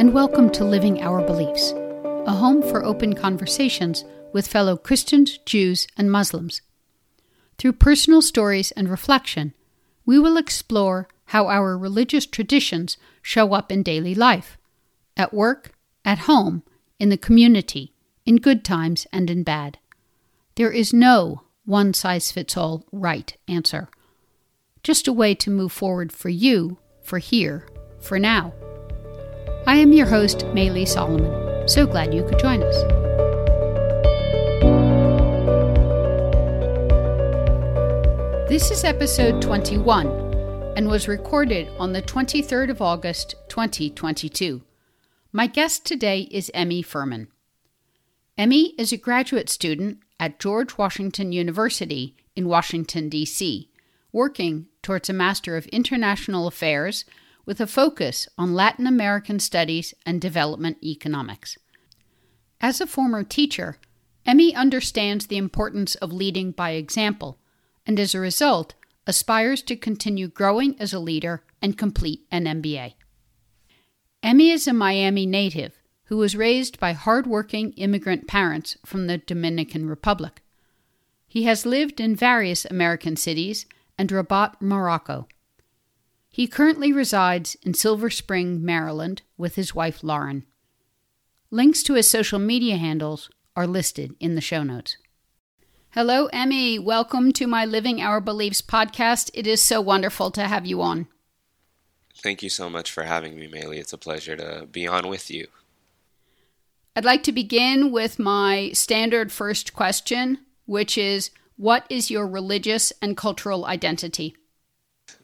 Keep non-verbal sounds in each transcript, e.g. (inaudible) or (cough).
and welcome to Living Our Beliefs, a home for open conversations with fellow Christians, Jews, and Muslims. Through personal stories and reflection, we will explore how our religious traditions show up in daily life, at work, at home, in the community, in good times and in bad. There is no one size fits all right answer. Just a way to move forward for you, for here, for now. I am your host, Maylee Solomon. So glad you could join us. This is episode 21 and was recorded on the 23rd of August, 2022. My guest today is Emmy Furman. Emmy is a graduate student at George Washington University in Washington, D.C., working towards a Master of International Affairs with a focus on Latin American studies and development economics. As a former teacher, Emmy understands the importance of leading by example, and as a result, aspires to continue growing as a leader and complete an MBA. Emmy is a Miami native who was raised by hardworking immigrant parents from the Dominican Republic. He has lived in various American cities and Rabat, Morocco. He currently resides in Silver Spring, Maryland, with his wife Lauren. Links to his social media handles are listed in the show notes. Hello, Emmy. Welcome to my Living Our Beliefs podcast. It is so wonderful to have you on. Thank you so much for having me, Maylee. It's a pleasure to be on with you. I'd like to begin with my standard first question, which is What is your religious and cultural identity?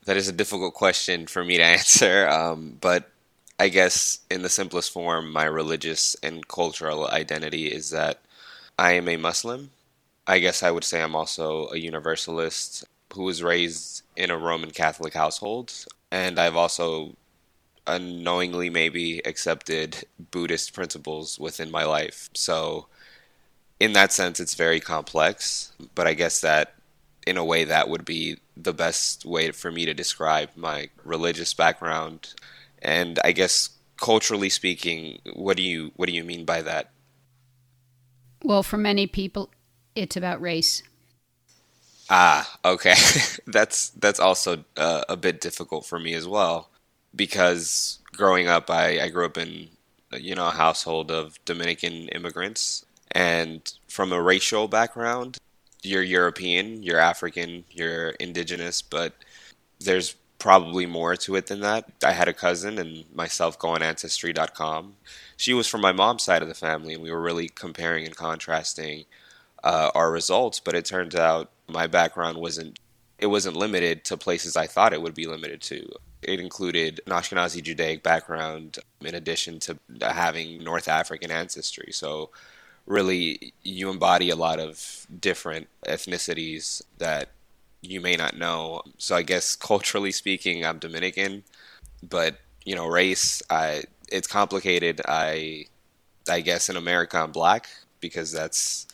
That is a difficult question for me to (laughs) answer, um, but I guess in the simplest form, my religious and cultural identity is that I am a Muslim. I guess I would say I'm also a Universalist who was raised in a Roman Catholic household, and I've also unknowingly maybe accepted Buddhist principles within my life. So, in that sense, it's very complex, but I guess that in a way that would be the best way for me to describe my religious background. And i guess culturally speaking what do you what do you mean by that? Well for many people it's about race. Ah okay. (laughs) That's that's also uh, a bit difficult for me as well. Because growing up I, I grew up in you know a household of dominican immigrants. And from a racial background you're European, you're African, you're indigenous, but there's probably more to it than that. I had a cousin and myself go on ancestry.com. She was from my mom's side of the family, and we were really comparing and contrasting uh, our results. But it turns out my background wasn't it wasn't limited to places I thought it would be limited to. It included an Ashkenazi Judaic background in addition to having North African ancestry. So really you embody a lot of different ethnicities that you may not know. So I guess culturally speaking, I'm Dominican, but you know, race, I it's complicated. I I guess in America I'm black because that's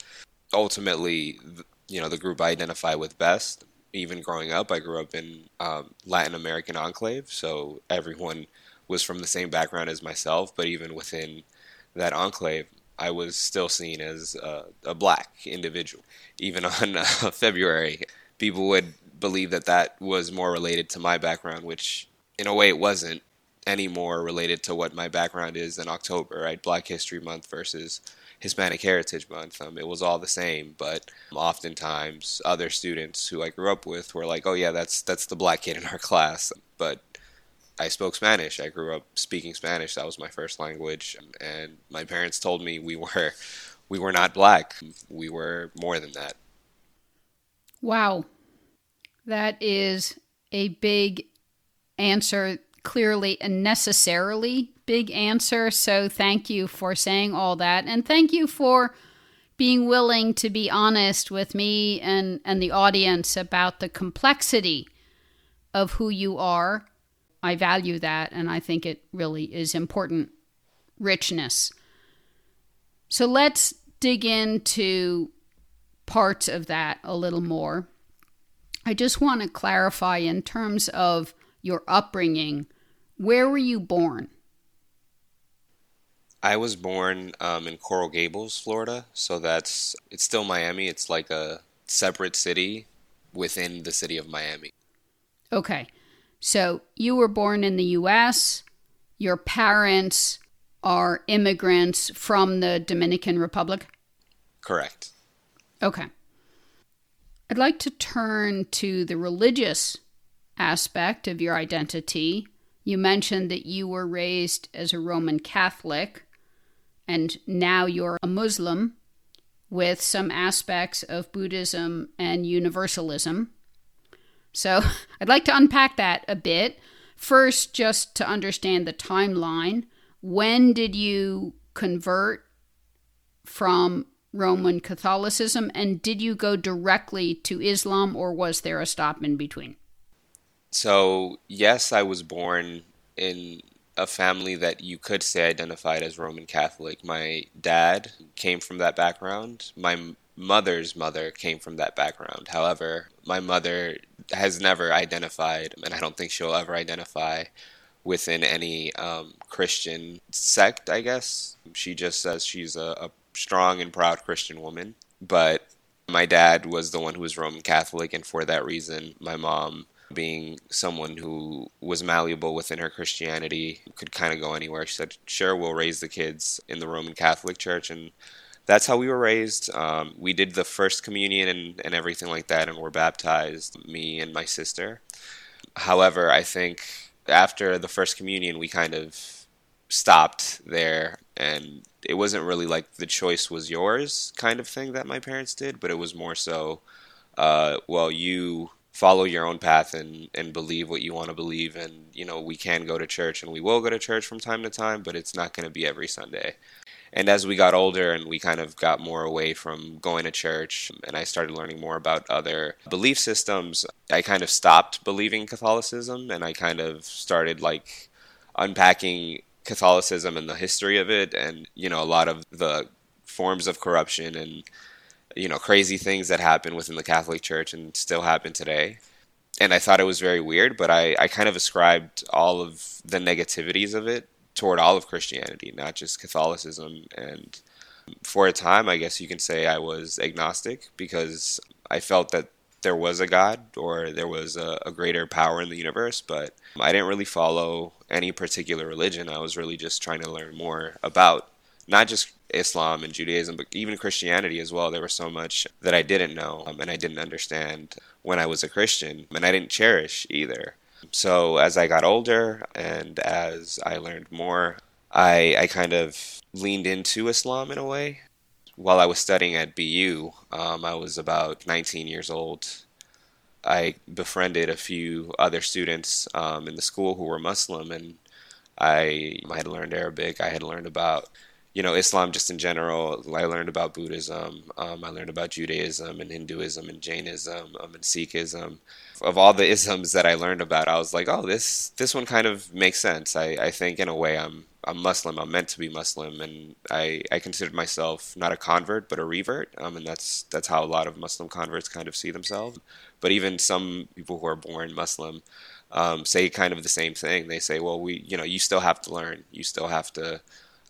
ultimately you know the group I identify with best. Even growing up, I grew up in um, Latin American enclave, so everyone was from the same background as myself. But even within that enclave, I was still seen as a, black individual. Even (laughs) on uh, February, people would believe that that was more related to my background, which in a way it wasn't any more related to what my background is in October, right? Black History Month versus Hispanic Heritage Month. Um, it was all the same, but oftentimes other students who I grew up with were like, "Oh yeah, that's that's the black kid in our (laughs) class," but I spoke Spanish. I grew up speaking Spanish. That was my first language, and my parents told me we were (laughs) we were not black. We were more than that. Wow. That is a big answer, clearly and necessarily big answer. So thank you for saying all that and thank you for being willing to be honest with me and and the audience about the complexity of who you are I value that, and I think it really is important richness. So let's dig into parts of that a little more. I just want to clarify in terms of your upbringing where were you born? I was born um, in Coral Gables, Florida, so that's it's still Miami. It's like a separate city within the city of Miami. Okay. So you were born in the US. Your parents are immigrants from the Dominican Republic? Correct. Okay. I'd like to turn to the religious aspect of your identity. You mentioned that you were raised as a Roman Catholic and now you're a Muslim with some aspects of Buddhism and Universalism. So (laughs) I'd like to unpack that a bit. First, just to understand the timeline, when did you convert from Roman Catholicism and did you go directly to Islam or was there a stop in between? So, yes, I was born in a family that you could say identified as Roman Catholic. My dad came from that background. My mother's mother came from that background. However, my mother has never identified, and I don't think she'll ever identify within any um, Christian sect, I guess. She just says she's a, a strong and proud Christian woman. But my dad was the one who was Roman Catholic, and for that reason, my mom being someone who was malleable within her Christianity, could kind of go anywhere. She said, Sure, we'll raise the kids in the Roman Catholic Church. And that's how we were raised. Um, we did the first communion and, and everything like that, and were baptized, me and my sister. However, I think after the first communion, we kind of stopped there, and it wasn't really like the choice was yours kind of thing that my parents did, but it was more so, uh, well, you follow your own path and and believe what you want to believe and you know we can go to church and we will go to church from time to time but it's not going to be every sunday and as we got older and we kind of got more away from going to church and i started learning more about other belief systems i kind of stopped believing catholicism and i kind of started like unpacking catholicism and the history of it and you know a lot of the forms of corruption and you know crazy things that happen within the Catholic Church and still happen today. And I thought it was very weird, but I, I kind of ascribed all of the negativities of it toward all of Christianity, not just Catholicism. And for a time, I guess you can say I was agnostic because I felt that there was a God or there was a, a, greater power in the universe, but I didn't really follow any particular religion. I was really just trying to learn more about not just Islam and Judaism, but even Christianity as well. There was so much that I didn't know um, and I didn't understand when I was a Christian, and I didn't cherish either. So as I got older and as I learned more, I, I kind of leaned into Islam in a way. While I was studying at BU, um, I was about 19 years old. I befriended a few other students um, in the school who were Muslim, and I, I had learned Arabic. I had learned about you know Islam just in general. I learned about Buddhism. Um, I learned about Judaism and Hinduism and Jainism um, and Sikhism. Of all the (laughs) isms that I learned about, I was like, oh, this this one kind of makes sense. I, I think in a way I'm I'm Muslim. I'm meant to be Muslim, and I, I considered myself not a convert but a revert. Um, and that's that's how a lot of Muslim converts kind of see themselves. But even some people who are born Muslim um, say kind of the same thing. They say, well, we you know you still have to learn. You still have to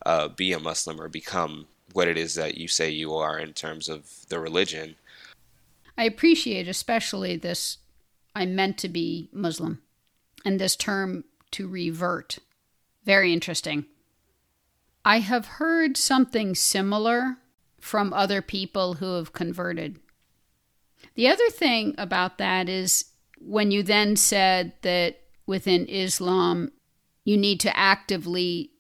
uh, be a Muslim or become what it is that you say you are in terms of the religion. I appreciate especially this I meant to be Muslim and this term to revert. Very interesting. I have heard something similar from other people who have converted. The other thing about that is when you then said that within Islam you need to actively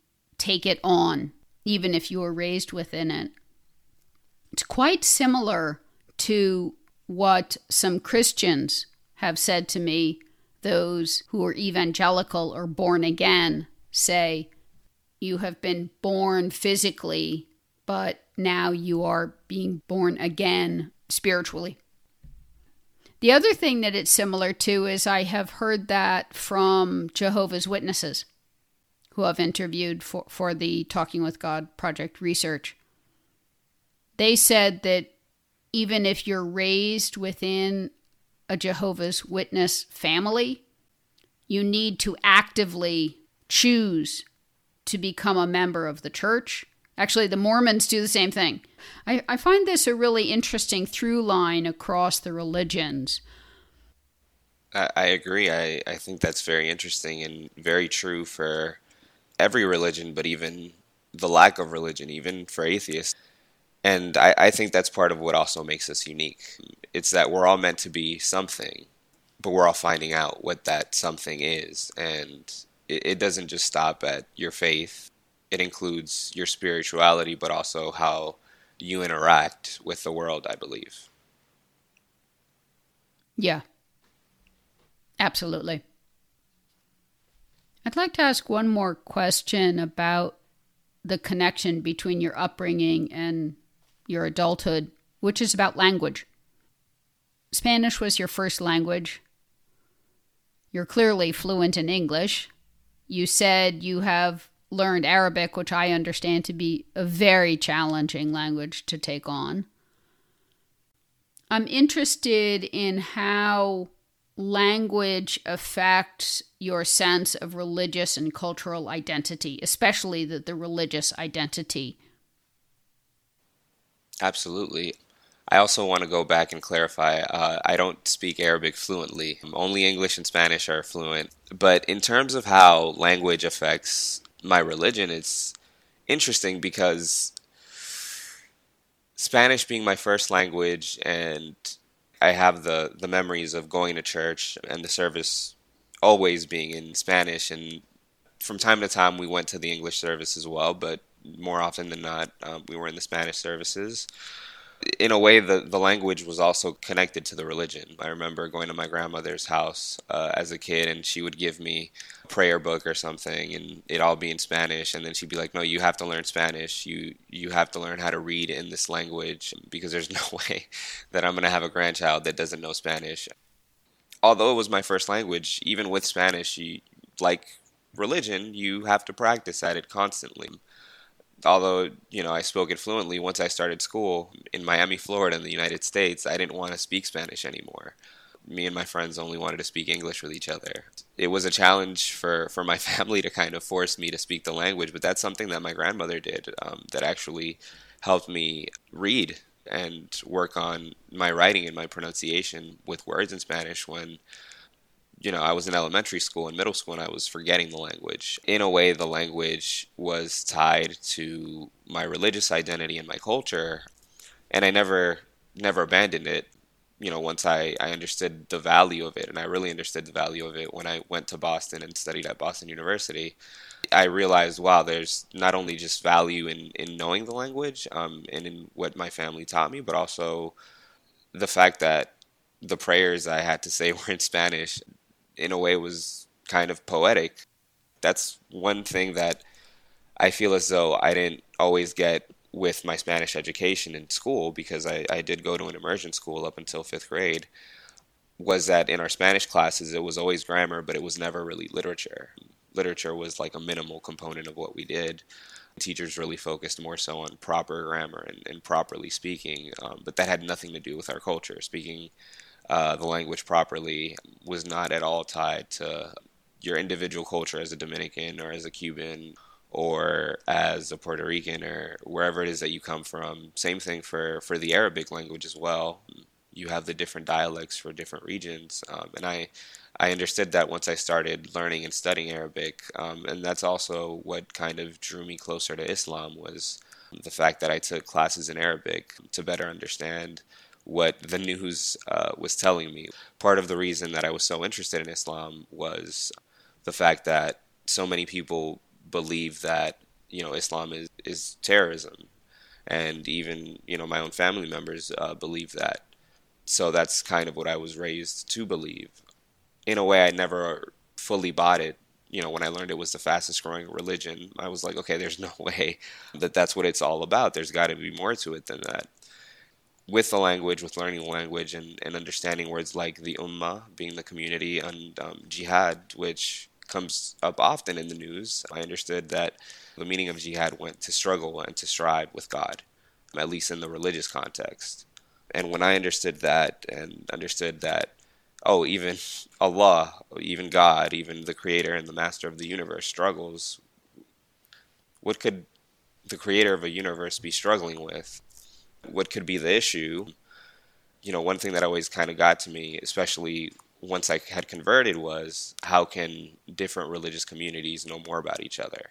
take it on, even if you were raised within it. It's quite similar to what some Christians have said to me, those who are evangelical or born again say, You have been born physically, but now you are being born again spiritually. The other thing that it's similar to is I have heard that from Jehovah's Witnesses who I've interviewed for, for the Talking with God project research. They said that even if you're raised within a Jehovah's Witness family, you need to actively choose to become a member of the church. Actually, the Mormons do the same thing. I, I find this a really interesting through line across the religions. I, I agree. I, I think that's very interesting and very true for every religion, but even the lack of religion, even for atheists. And I, I think that's part of what also makes us unique. It's that we're all meant to be something, but we're all finding out what that something is. And it, it doesn't just stop at your faith, it includes your spirituality, but also how you interact with the world, I believe. Yeah. Absolutely. I'd like to ask one more question about the connection between your upbringing and your adulthood, which is about language. Spanish was your first language. You're clearly fluent in English. You said you have learned Arabic, which I understand to be a very challenging language to take on. I'm interested in how language affects your sense of religious and cultural identity, especially the, the religious identity. Absolutely. I also want to go back and clarify uh, I don't speak Arabic fluently. Only English and Spanish are fluent. But in terms of how language affects my religion, it's interesting because Spanish being my first language and I have the the memories of going to church and the service always being in Spanish, and from time to time we went to the English service as well, but more often than not um, we were in the Spanish services in a way, the, the language was also connected to the religion. I remember going to my grandmother's house uh, as a kid, and she would give me a prayer book or something, and it all be in Spanish. And then she'd be like, "No, you have to learn Spanish. You you have to learn how to read in this language because there's (laughs) no way that I'm going to have a grandchild that doesn't know Spanish." Although it was my first language, even with Spanish, you, like religion, you have to practice at it constantly although you know I spoke it fluently once I started school in Miami, Florida, in the United States, I didn't want to speak Spanish anymore. Me and my friends only wanted to speak English with each other. It was a challenge for, for my (laughs) family to kind of force me to speak the language, but that's something that my grandmother did um, that actually helped me read and work on my writing and my pronunciation with words in Spanish when you know, I was in elementary school and middle school and I was forgetting the language. In a way, the language was tied to my religious identity and my culture. And I never, never abandoned it. You know, once I, I understood the value of it, and I really understood the value of it when I went to Boston and studied at Boston University, I realized, wow, there's not only just value in, in knowing the language um, and in what my family taught me, but also the fact that the prayers I had to say (laughs) were in Spanish in a way was kind of poetic. That's one thing that I feel as though I didn't always get with my Spanish education in school because I, I did go to an immersion school up until fifth grade. Was that in our Spanish classes, it was always grammar, but it was never really literature. Literature was like a minimal component of what we did. Teachers really focused more so on proper grammar and, and properly speaking, um, but that had nothing to do with our culture. Speaking uh, the language properly was not at all tied to your individual culture as a Dominican or as a Cuban or as a Puerto Rican or wherever it is that you come from. Same thing for, for the Arabic language as well. You have the different dialects for different regions, um, and I I understood that once I started learning and studying Arabic, um, and that's also what kind of drew me closer to Islam was the fact that I took classes in Arabic to better understand what the news uh, was telling me. Part of the reason that I was so interested in Islam was the fact that so many people believe that you know Islam is is terrorism, and even you know my own family members uh, believe that. So that's kind of what I was raised to believe. In a way, I never fully bought it. You know, when I learned it was the fastest growing religion, I was like, okay, there's (laughs) no way that that's what it's all about. There's got to be more to it than that with the language, with learning the language and, and understanding words like the ummah, being the community, and um, jihad, which comes up often in the news, I understood that the meaning of jihad went to struggle and to strive with God, at least in the religious context. And when I understood that and understood that, oh, even Allah, even God, even the creator and the master of the universe struggles what could the creator of a universe be struggling with? What could be the issue? You know, one thing that always kind of got to me, especially once I had converted, was how can different religious communities know more about each other?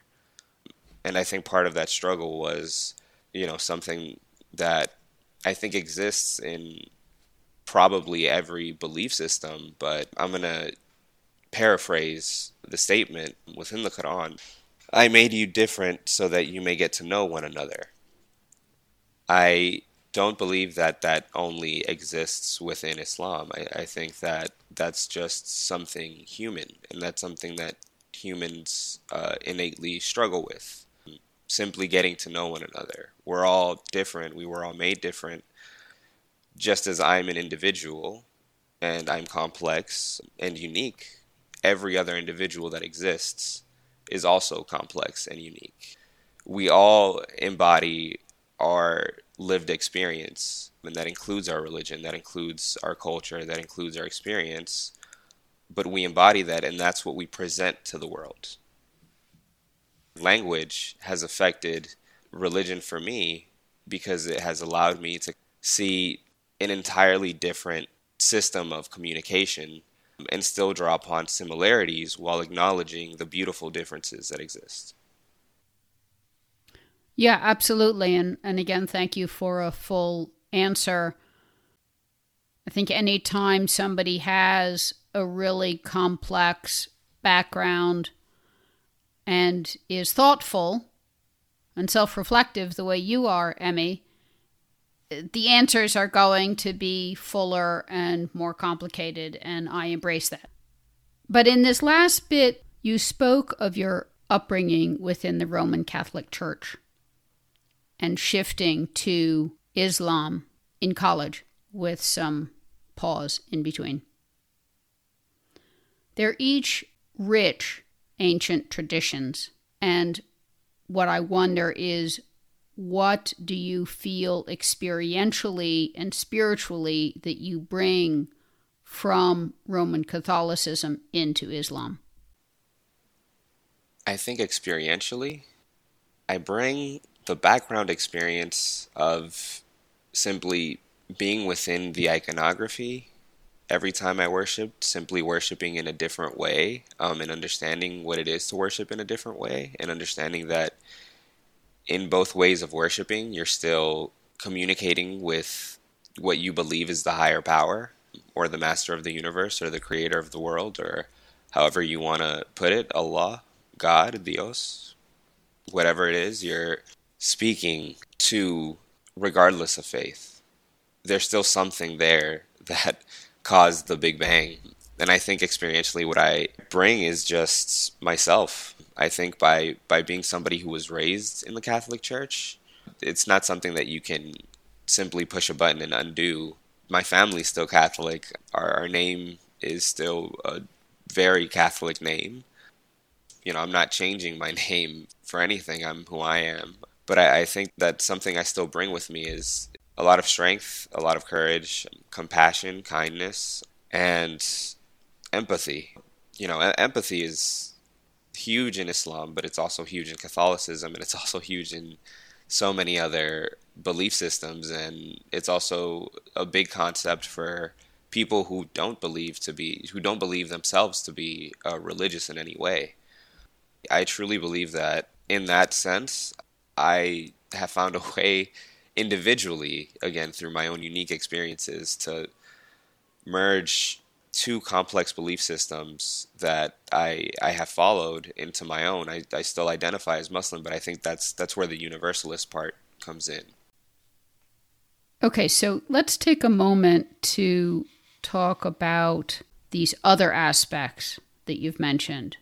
And I think part of that struggle was, you know, something that I think exists in probably every belief system, but I'm going to paraphrase the statement within the Quran I made you different so that you may get to know one another. I don't believe that that only exists within Islam. I, I think that that's just something human, and that's something that humans uh, innately struggle with. Simply getting to know one another. We're all different. We were all made different. Just as I'm an individual and I'm complex and unique, every other individual that exists is also complex and unique. We all embody our lived experience, and that includes our religion, that includes our culture, that includes our experience. But we embody that, and that's what we present to the world. Language has affected religion for me because it has allowed me to see an entirely different system of communication and still draw upon similarities while acknowledging the beautiful differences that exist. Yeah, absolutely. And and again, thank you for a full answer. I think anytime somebody has a really complex background and is thoughtful and self reflective the way you are, Emmy, the answers are going to be fuller and more complicated, and I embrace that. But in this last bit, you spoke of your upbringing within the Roman Catholic Church and shifting to Islam in college with some pause in between. They're each rich ancient traditions, and what I wonder is what do you feel experientially and spiritually that you bring from Roman Catholicism into Islam? I think experientially, I bring the background experience of simply being within the iconography every time I worshiped, simply worshiping in a different way, um, and understanding what it is to worship in a different way, and understanding that in both ways of worshiping, you're still communicating with what you believe is the higher power or the master of the universe or the creator of the world or however you want to put it Allah, God, Dios, whatever it is you're speaking to regardless of faith. There's still something there (laughs) that caused the Big Bang. And I think experientially what I bring is just myself I think by by being somebody who was raised in the Catholic Church, it's not something that you can simply push a button and undo. My family's still Catholic. Our, our name is still a very Catholic name. You know, I'm not changing my (laughs) name for anything. I'm who I am. But I, I think that something I still bring with me is a lot of strength, a lot of courage, compassion, kindness, and empathy. You know, empathy is huge in Islam, but it's also huge in Catholicism, and it's also huge in so many other belief systems, and it's also a big concept for people who don't believe to be who don't believe themselves to be uh, religious in any way. I truly believe that in that sense, I have found a way individually, again through my own unique experiences, to merge two complex belief systems that I I have followed into my own. I, I still identify as Muslim, but I think that's that's where the universalist part comes in. Okay, so let's take a moment to talk about these other aspects that you've mentioned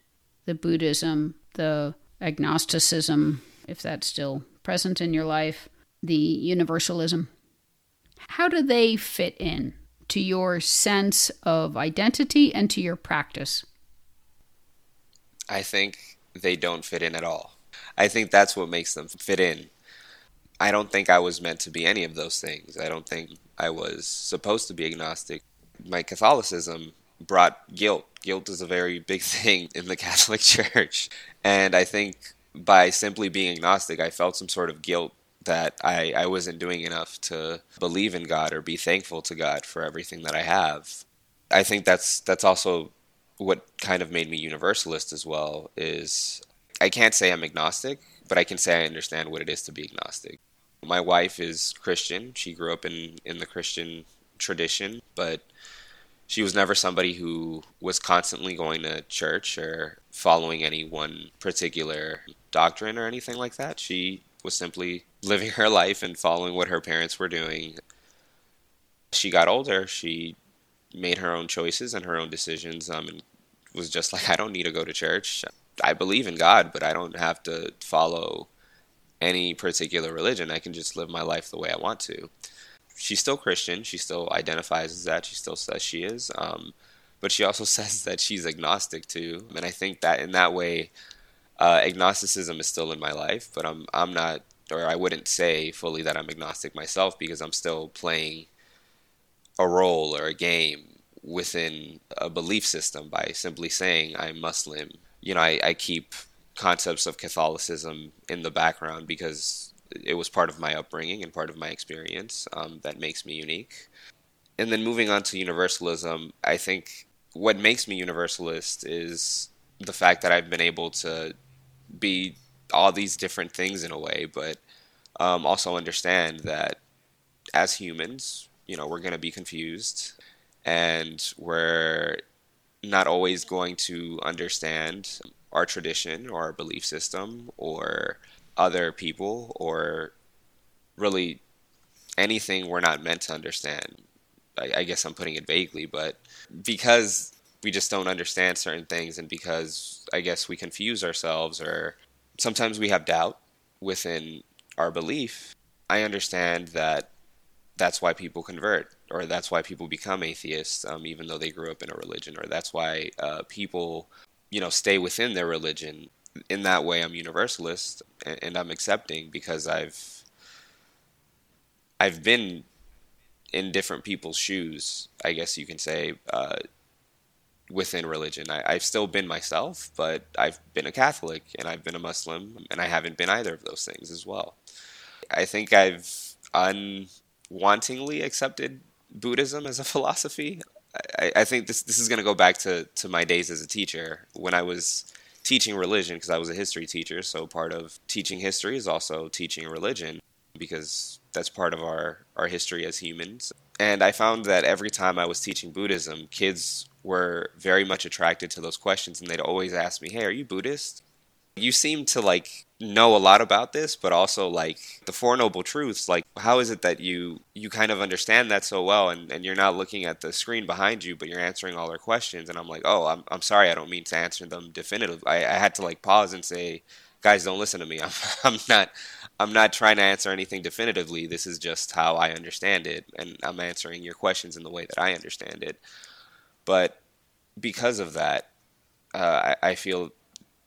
the Buddhism, the agnosticism, if that's still present in your life, the universalism. How do they fit in? To your sense of identity and to your practice? I think they don't fit in at all. I think that's what makes them fit in. I don't think I was meant to be any of those things. I don't think I was supposed to be agnostic. My Catholicism brought guilt. Guilt is a very big (laughs) thing in the Catholic (laughs) Church. And I think by simply being agnostic, I felt some sort of guilt that I, I wasn't doing enough to believe in God or be thankful to God for everything that I have. I think that's that's also what kind of made me universalist as well is I can't say I'm agnostic, but I can say I understand what it is to be agnostic. My wife is Christian. She grew up in, in the Christian tradition, but she was never somebody who was constantly going to church or following any one particular doctrine or anything like that. She was simply living her life and following what her parents were doing. She got older, she made her own choices and her own decisions um, and was just like, I don't need to go to church. I believe in God, but I don't have to follow any particular religion. I can just live my life the way I want to. She's still Christian. She still identifies as that. She still says she is. Um, but she also (laughs) says that she's agnostic too. And I think that in that way, uh, agnosticism is still in my life, but I'm I'm not, or I wouldn't say fully that I'm agnostic myself because I'm still playing a role or a game within a belief system by simply saying I'm Muslim. You know, I, I keep concepts of Catholicism in the background because it was part of my upbringing and part of my experience um, that makes me unique. And then moving on to universalism, I think what makes me universalist is the fact that I've been able to be all these different things in a way, but um, also understand that as humans, you know, we're going to be confused and we're not always going to understand our tradition or our belief system or other people or really anything we're not meant to understand. I, I guess I'm putting it vaguely, but because we just don't understand certain things and because I guess we confuse ourselves or sometimes we have doubt within our belief, I understand that that's why people convert or that's why people become atheists um, even though they grew up in a religion or that's why uh, people you know stay within their religion. In that way i'm universalist and, and i'm accepting because i've i've been in different people's shoes i guess you can say uh, within religion. I, have still been myself, but I've been a Catholic and I've been a Muslim, and I haven't been either of those things as well. I think I've unwantingly accepted Buddhism as a (laughs) philosophy. I, I think this this is going to go back to, to my days as a teacher when I was teaching religion because I was a history teacher. So part of teaching history is also teaching religion because that's part of our, our history as humans. And I found that every time I was teaching Buddhism, kids were very much attracted to those questions and they'd always ask me, Hey, are you Buddhist? You seem to like know a lot about this, but also like the Four Noble Truths. Like, how is it that you you kind of understand that so well, and, and you're not looking at the screen behind you, but you're answering all their questions? And I'm like, oh, I'm I'm sorry, I don't mean to answer them definitively. I, I had to like pause and say, guys, don't listen to me. (laughs) I'm I'm not I'm not trying to answer anything definitively. This is just how I understand it, and I'm answering your questions in the way that I understand it. But because of that, uh, I, I, feel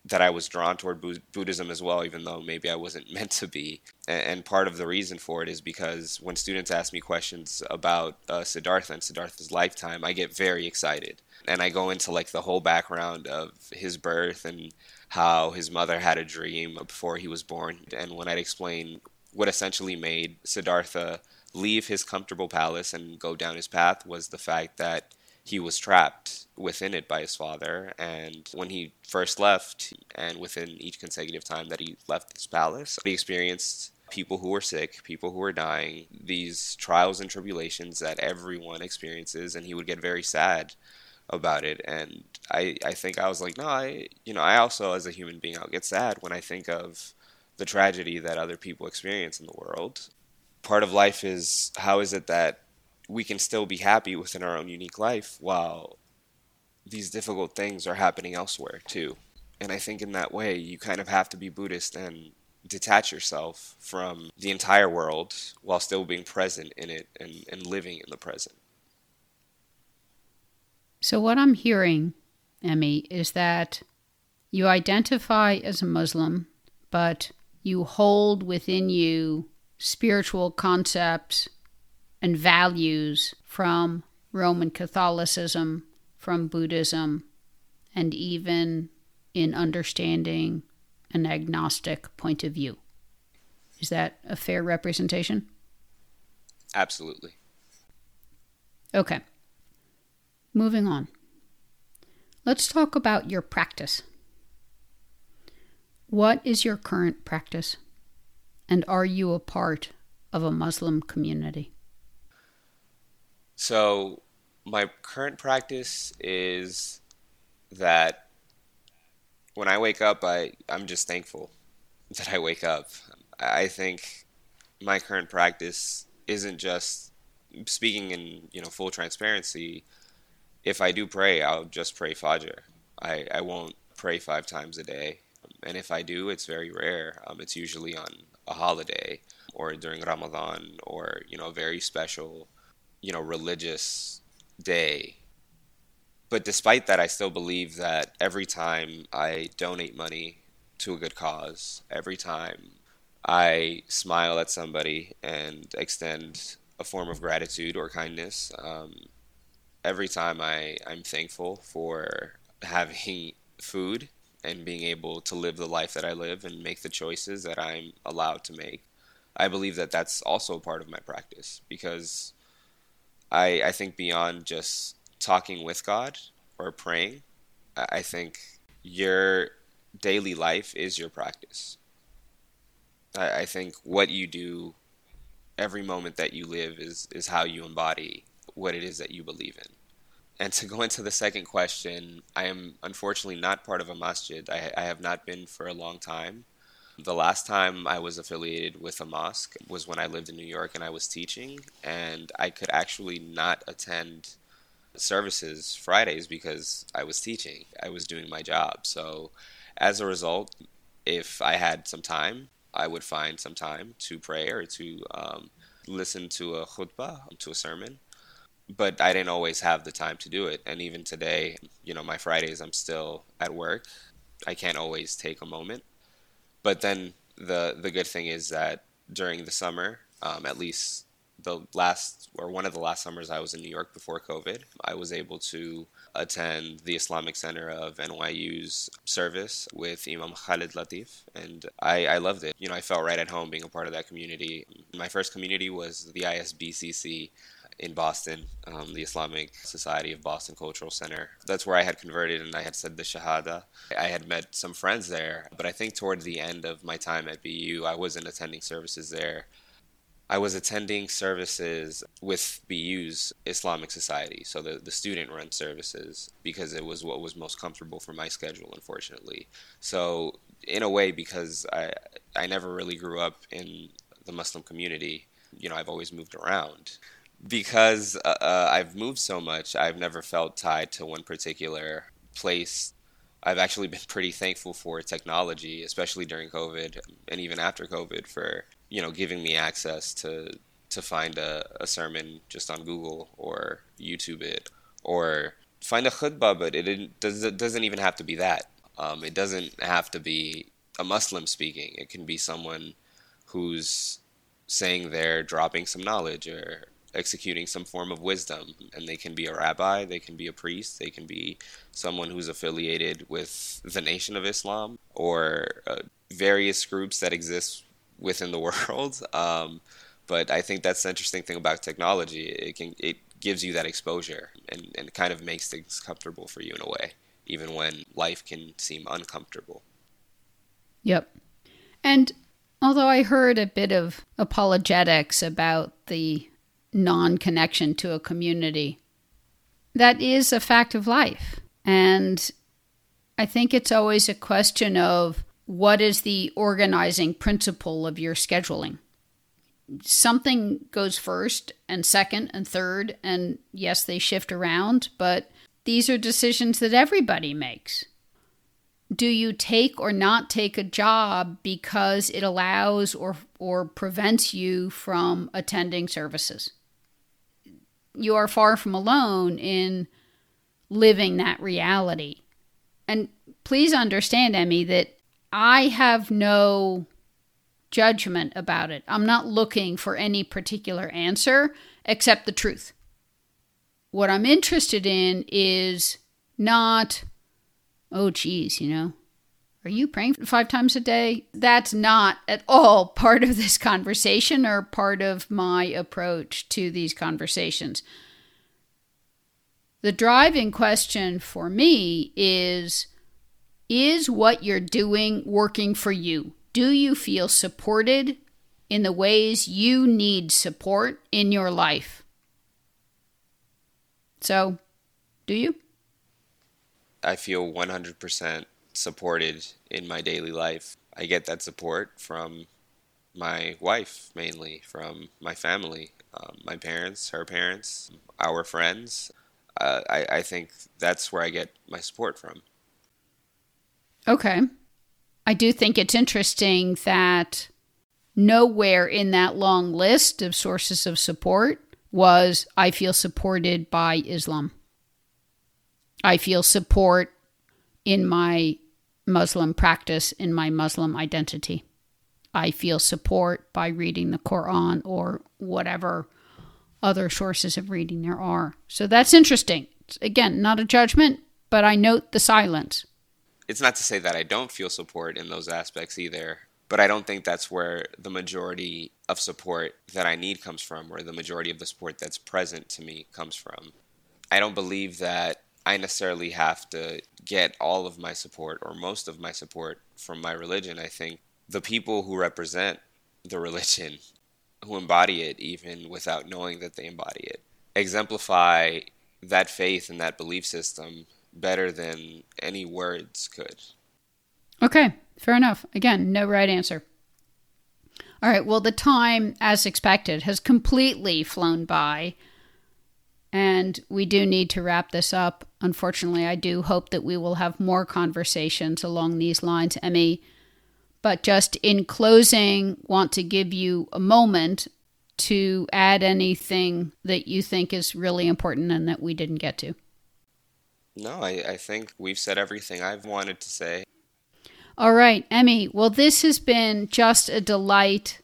that I was drawn toward Buddhism as well, even though maybe I wasn't (laughs) meant to be. And, and, part of the reason for it is because when students ask me questions about uh, Siddhartha and Siddhartha's lifetime, I get very excited. And I go into like the whole background of his birth and how his mother had a dream before he was born. And when I'd explain what essentially made Siddhartha leave his comfortable palace and go down his path was the fact that he was trapped within it by his father. And when he first left, and within each consecutive time that he left his palace, he experienced people who were sick, people who were dying, these trials and tribulations that everyone experiences, and he would get very sad about it. And I, I think I was like, no, I, you know, I also, as a human being, I'll get sad when I think of the tragedy that other people experience in the world. Part of life is how is it that we can still be happy within our own unique life while these difficult things are happening elsewhere too. And I think in that way, you kind of have to be Buddhist and detach yourself from the entire world while still being present in it and, and living in the present. So, what I'm hearing, Emmy, is that you identify as a Muslim, but you hold within you spiritual concepts and values from Roman Catholicism, from Buddhism, and even in understanding an agnostic point of view. Is that a fair representation? Absolutely. Okay. Moving on. Let's talk about your practice. What is your current practice? And are you a part of a Muslim community? So, my current practice is that when I wake up, I, I'm just thankful (laughs) that I wake up. I think my current practice isn't just speaking in you know full transparency. If I do pray, I'll just pray Fajr. I, I won't pray five times a day, and if I do, it's very rare. Um, it's usually on a holiday or during Ramadan or you know a very special you know religious day. But despite that, I still believe that every time I donate money to a good cause, every time I smile at somebody and extend a form of gratitude or kindness. Um, every time I, I'm thankful for having (laughs) food and being able to live the life that I live and make the choices that I'm allowed to make. I believe that that's also part of my practice because I, I think beyond just talking with God or praying, I think your daily life is your practice. I, I think what you do every moment that you live is is how you embody what it is that you believe in. And to go into the second question, I am unfortunately not part of a masjid. I, I have not been for a long time. The last time I was affiliated with a mosque was when I lived in New York and I was teaching, and I could actually not attend services Fridays because I was teaching. I was doing my job. So, as a result, if I had some time, I would find some time to pray or to um, listen to a khutbah, to a sermon. But I didn't always have the time to do it. And even today, you know, my Fridays, I'm still at work. I can't always take a moment. But then the the good thing is that during the summer, um, at least the last or one of the last summers I was in New York before COVID, I was able to attend the Islamic Center of NYU's service with Imam Khalid Latif, and I, I loved it. You know, I felt right at home being a part of that community. My first community was the ISBCC in Boston, um, the Islamic Society of Boston Cultural Center. That's where I had converted and I had said the Shahada. I had met some friends there, but I think toward the end of my time at BU, I wasn't attending services there. I was attending services with BU's Islamic Society, so the, the student run services, because it was what was most comfortable for my schedule, unfortunately. So, in a way, because I, I never really grew up in the Muslim community, you know, I've always moved around. Because uh, uh, I've moved so much, I've never felt tied to one particular place I've actually been pretty thankful for technology, especially during COVID and even after COVID, for you know, giving me access to to find a, a sermon just on Google or YouTube it or find a khutbah, but it, does, it doesn't even have to be that. Um, it doesn't have to be a Muslim speaking. It can be someone who's saying they're dropping some knowledge or executing some form of wisdom. And they can be a rabbi, they can be a priest, they can be someone who's affiliated with the Nation of Islam or uh, various groups that exist within the (laughs) world. Um, but I think that's the interesting thing about technology. It can it gives you that exposure and, and kind of makes things comfortable for you in a way, even when life can seem uncomfortable. Yep. And although I heard a bit of apologetics about the non connection to a community, that is a fact of life. And I think it's always a question of what is the organizing principle of your scheduling? Something goes first and second and third, and yes, they shift around, but these are decisions that everybody makes. Do you take or not take a job because it allows or, or prevents you from attending services? You are far from alone in living that reality. And please understand, Emmy, that I have no judgment about it. I'm not looking for any particular answer except the truth. What I'm interested in is not, oh, geez, you know, Are you praying five times a day? That's not at all (laughs) part of this conversation or part of my approach to these conversations. The driving question for me is Is what you're doing working for you? Do you feel supported in the ways you need support in your life? So, do you? I feel 100% supported in my daily life. I get that support from my wife, mainly, from my family, um, my parents, her parents, our friends. Uh, I, I think that's where I get my support from. Okay. I do think it's interesting that nowhere in that long list of sources of support was I feel supported by Islam. I feel support in my Muslim practice, in my Muslim identity. I feel support by reading the Quran or whatever other sources of reading there are. So that's interesting. Again, not a judgment, but I note the silence. It's not to say that I don't feel support in those aspects either, but I don't think that's where the majority of support that I need comes from, or the majority of the support that's present to me comes from. I don't believe that I necessarily have to get all of my support or most of my support from my religion. I think the people who represent the religion, (laughs) who embody it even without knowing that they embody it, exemplify that faith and that belief system better than any words could. Okay, fair enough. Again, no right answer. All right, well, the time, as expected, has completely flown by. And we do need to wrap this up. Unfortunately, I do hope that we will have more conversations along these lines, Emmy. But just in closing, want to give you a moment to add anything that you think is really important and that we didn't get to. No, I, I think we've said everything I've wanted to say. All right, Emmy. Well, this has been just a delight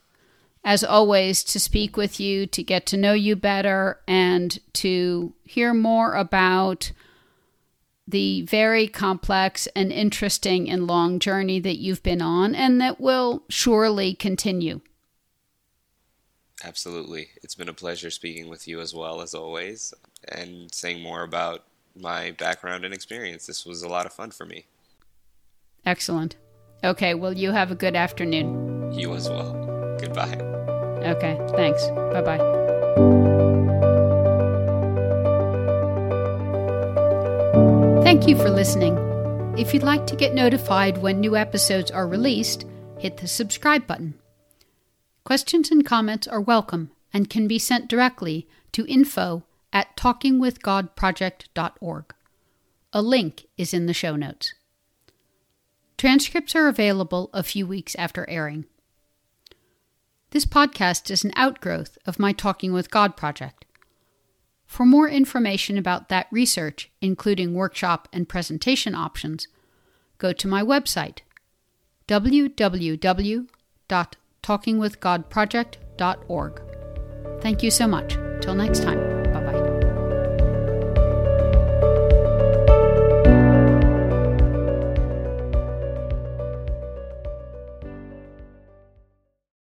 as always, to speak with you, to get to know you better, and to hear more about the very complex and interesting and long journey that you've been on and that will surely continue. Absolutely. It's been a pleasure speaking with you as well, as always, and saying more about my background and experience. This was a lot of fun for me. Excellent. Okay, well, you have a good afternoon. You as well. Goodbye. Okay, thanks. Bye bye. Thank you for listening. If you'd like to get notified when new episodes are released, hit the subscribe button. Questions and comments are welcome and can be sent directly to info at talkingwithgodproject.org. A link is in the show notes. Transcripts are available a few weeks after airing. This podcast is an outgrowth of my Talking with God project. For more information about that research, including workshop and presentation options, go to my website www.talkingwithgodproject.org. Thank you so much. Till next time.